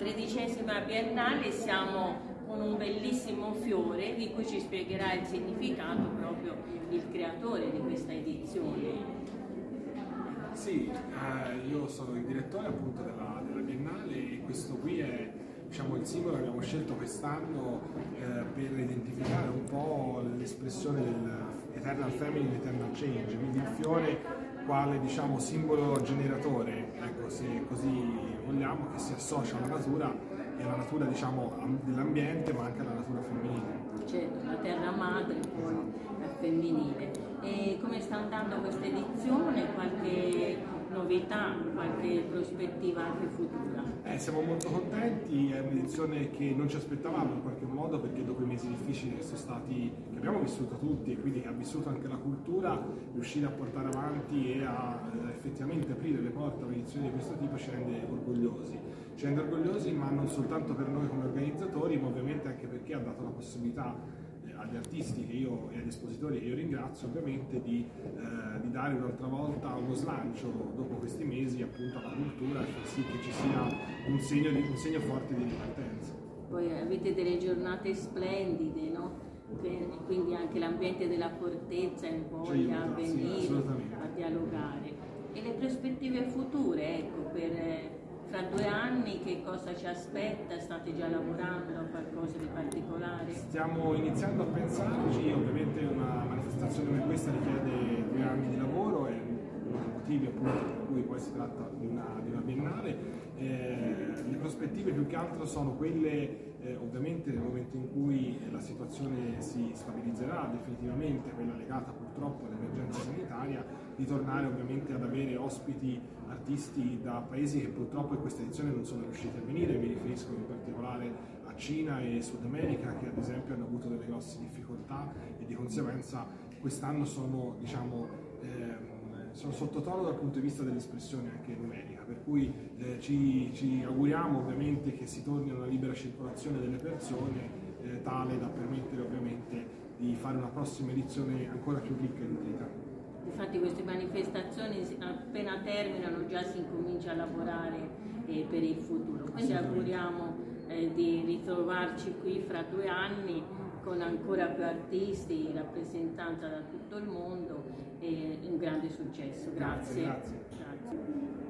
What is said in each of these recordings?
tredicesima biennale siamo con un bellissimo fiore di cui ci spiegherà il significato proprio il creatore di questa edizione. Sì, eh, io sono il direttore appunto della, della Biennale e questo qui è diciamo, il simbolo che abbiamo scelto quest'anno eh, per identificare un po' l'espressione dell'Eternal Feminine, Eternal Change, quindi il fiore quale diciamo, simbolo generatore, ecco, se così vogliamo, che si associa alla natura e alla natura diciamo, am- dell'ambiente ma anche alla natura femminile. Certo, la terra madre poi è femminile. E come sta andando questa edizione? Qualche novità, qualche prospettiva anche futura? Eh, siamo molto contenti, è un'edizione che non ci aspettavamo in qualche modo perché dopo i mesi difficili che stati, che abbiamo vissuto tutti e quindi che ha vissuto anche la cultura, riuscire a portare avanti e a eh, effettivamente aprire le porte a un'edizione di questo tipo ci rende orgogliosi. Ci rende orgogliosi ma non soltanto per noi come organizzatori, ma ovviamente anche perché ha dato la possibilità agli artisti che io, e agli espositori che io ringrazio ovviamente di, eh, di dare un'altra volta uno slancio dopo questi mesi appunto alla cultura e far sì che ci sia un segno, di, un segno forte di ripartenza. Poi avete delle giornate splendide, no? Quindi anche l'ambiente della fortezza in voglia a sì, venire, assolutamente. a dialogare. E le prospettive future, ecco, per fra due anni che cosa ci aspetta? State già lavorando a qualcosa di particolare? Stiamo iniziando a pensarci, ovviamente una manifestazione come questa richiede due anni di lavoro e motivi appunto per cui poi si tratta di una, di una biennale. Eh, le prospettive più che altro sono quelle eh, ovviamente nel momento in cui la situazione si stabilizzerà definitivamente, quella legata purtroppo all'emergenza sanitaria, di tornare ovviamente ad avere ospiti artisti da paesi che purtroppo in questa edizione non sono riusciti a venire, mi riferisco in particolare a Cina e Sud America che ad esempio hanno avuto delle grosse difficoltà e di conseguenza quest'anno sono, diciamo, ehm, sono sottotono dal punto di vista dell'espressione anche numerica, per cui eh, ci, ci auguriamo ovviamente che si torni a una libera circolazione delle persone eh, tale da permettere ovviamente di fare una prossima edizione ancora più ricca e nutrita. Infatti queste manifestazioni appena terminano già si incomincia a lavorare eh, per il futuro. Quindi auguriamo eh, di ritrovarci qui fra due anni con ancora più artisti, rappresentanza da tutto il mondo e un grande successo. Grazie, Grazie. grazie. Grazie.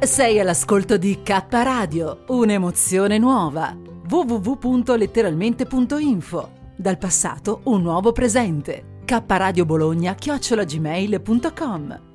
Sei all'ascolto di K Radio, un'emozione nuova. www.letteralmente.info. Dal passato un nuovo presente. K Radio Bologna chiocciolagmail.com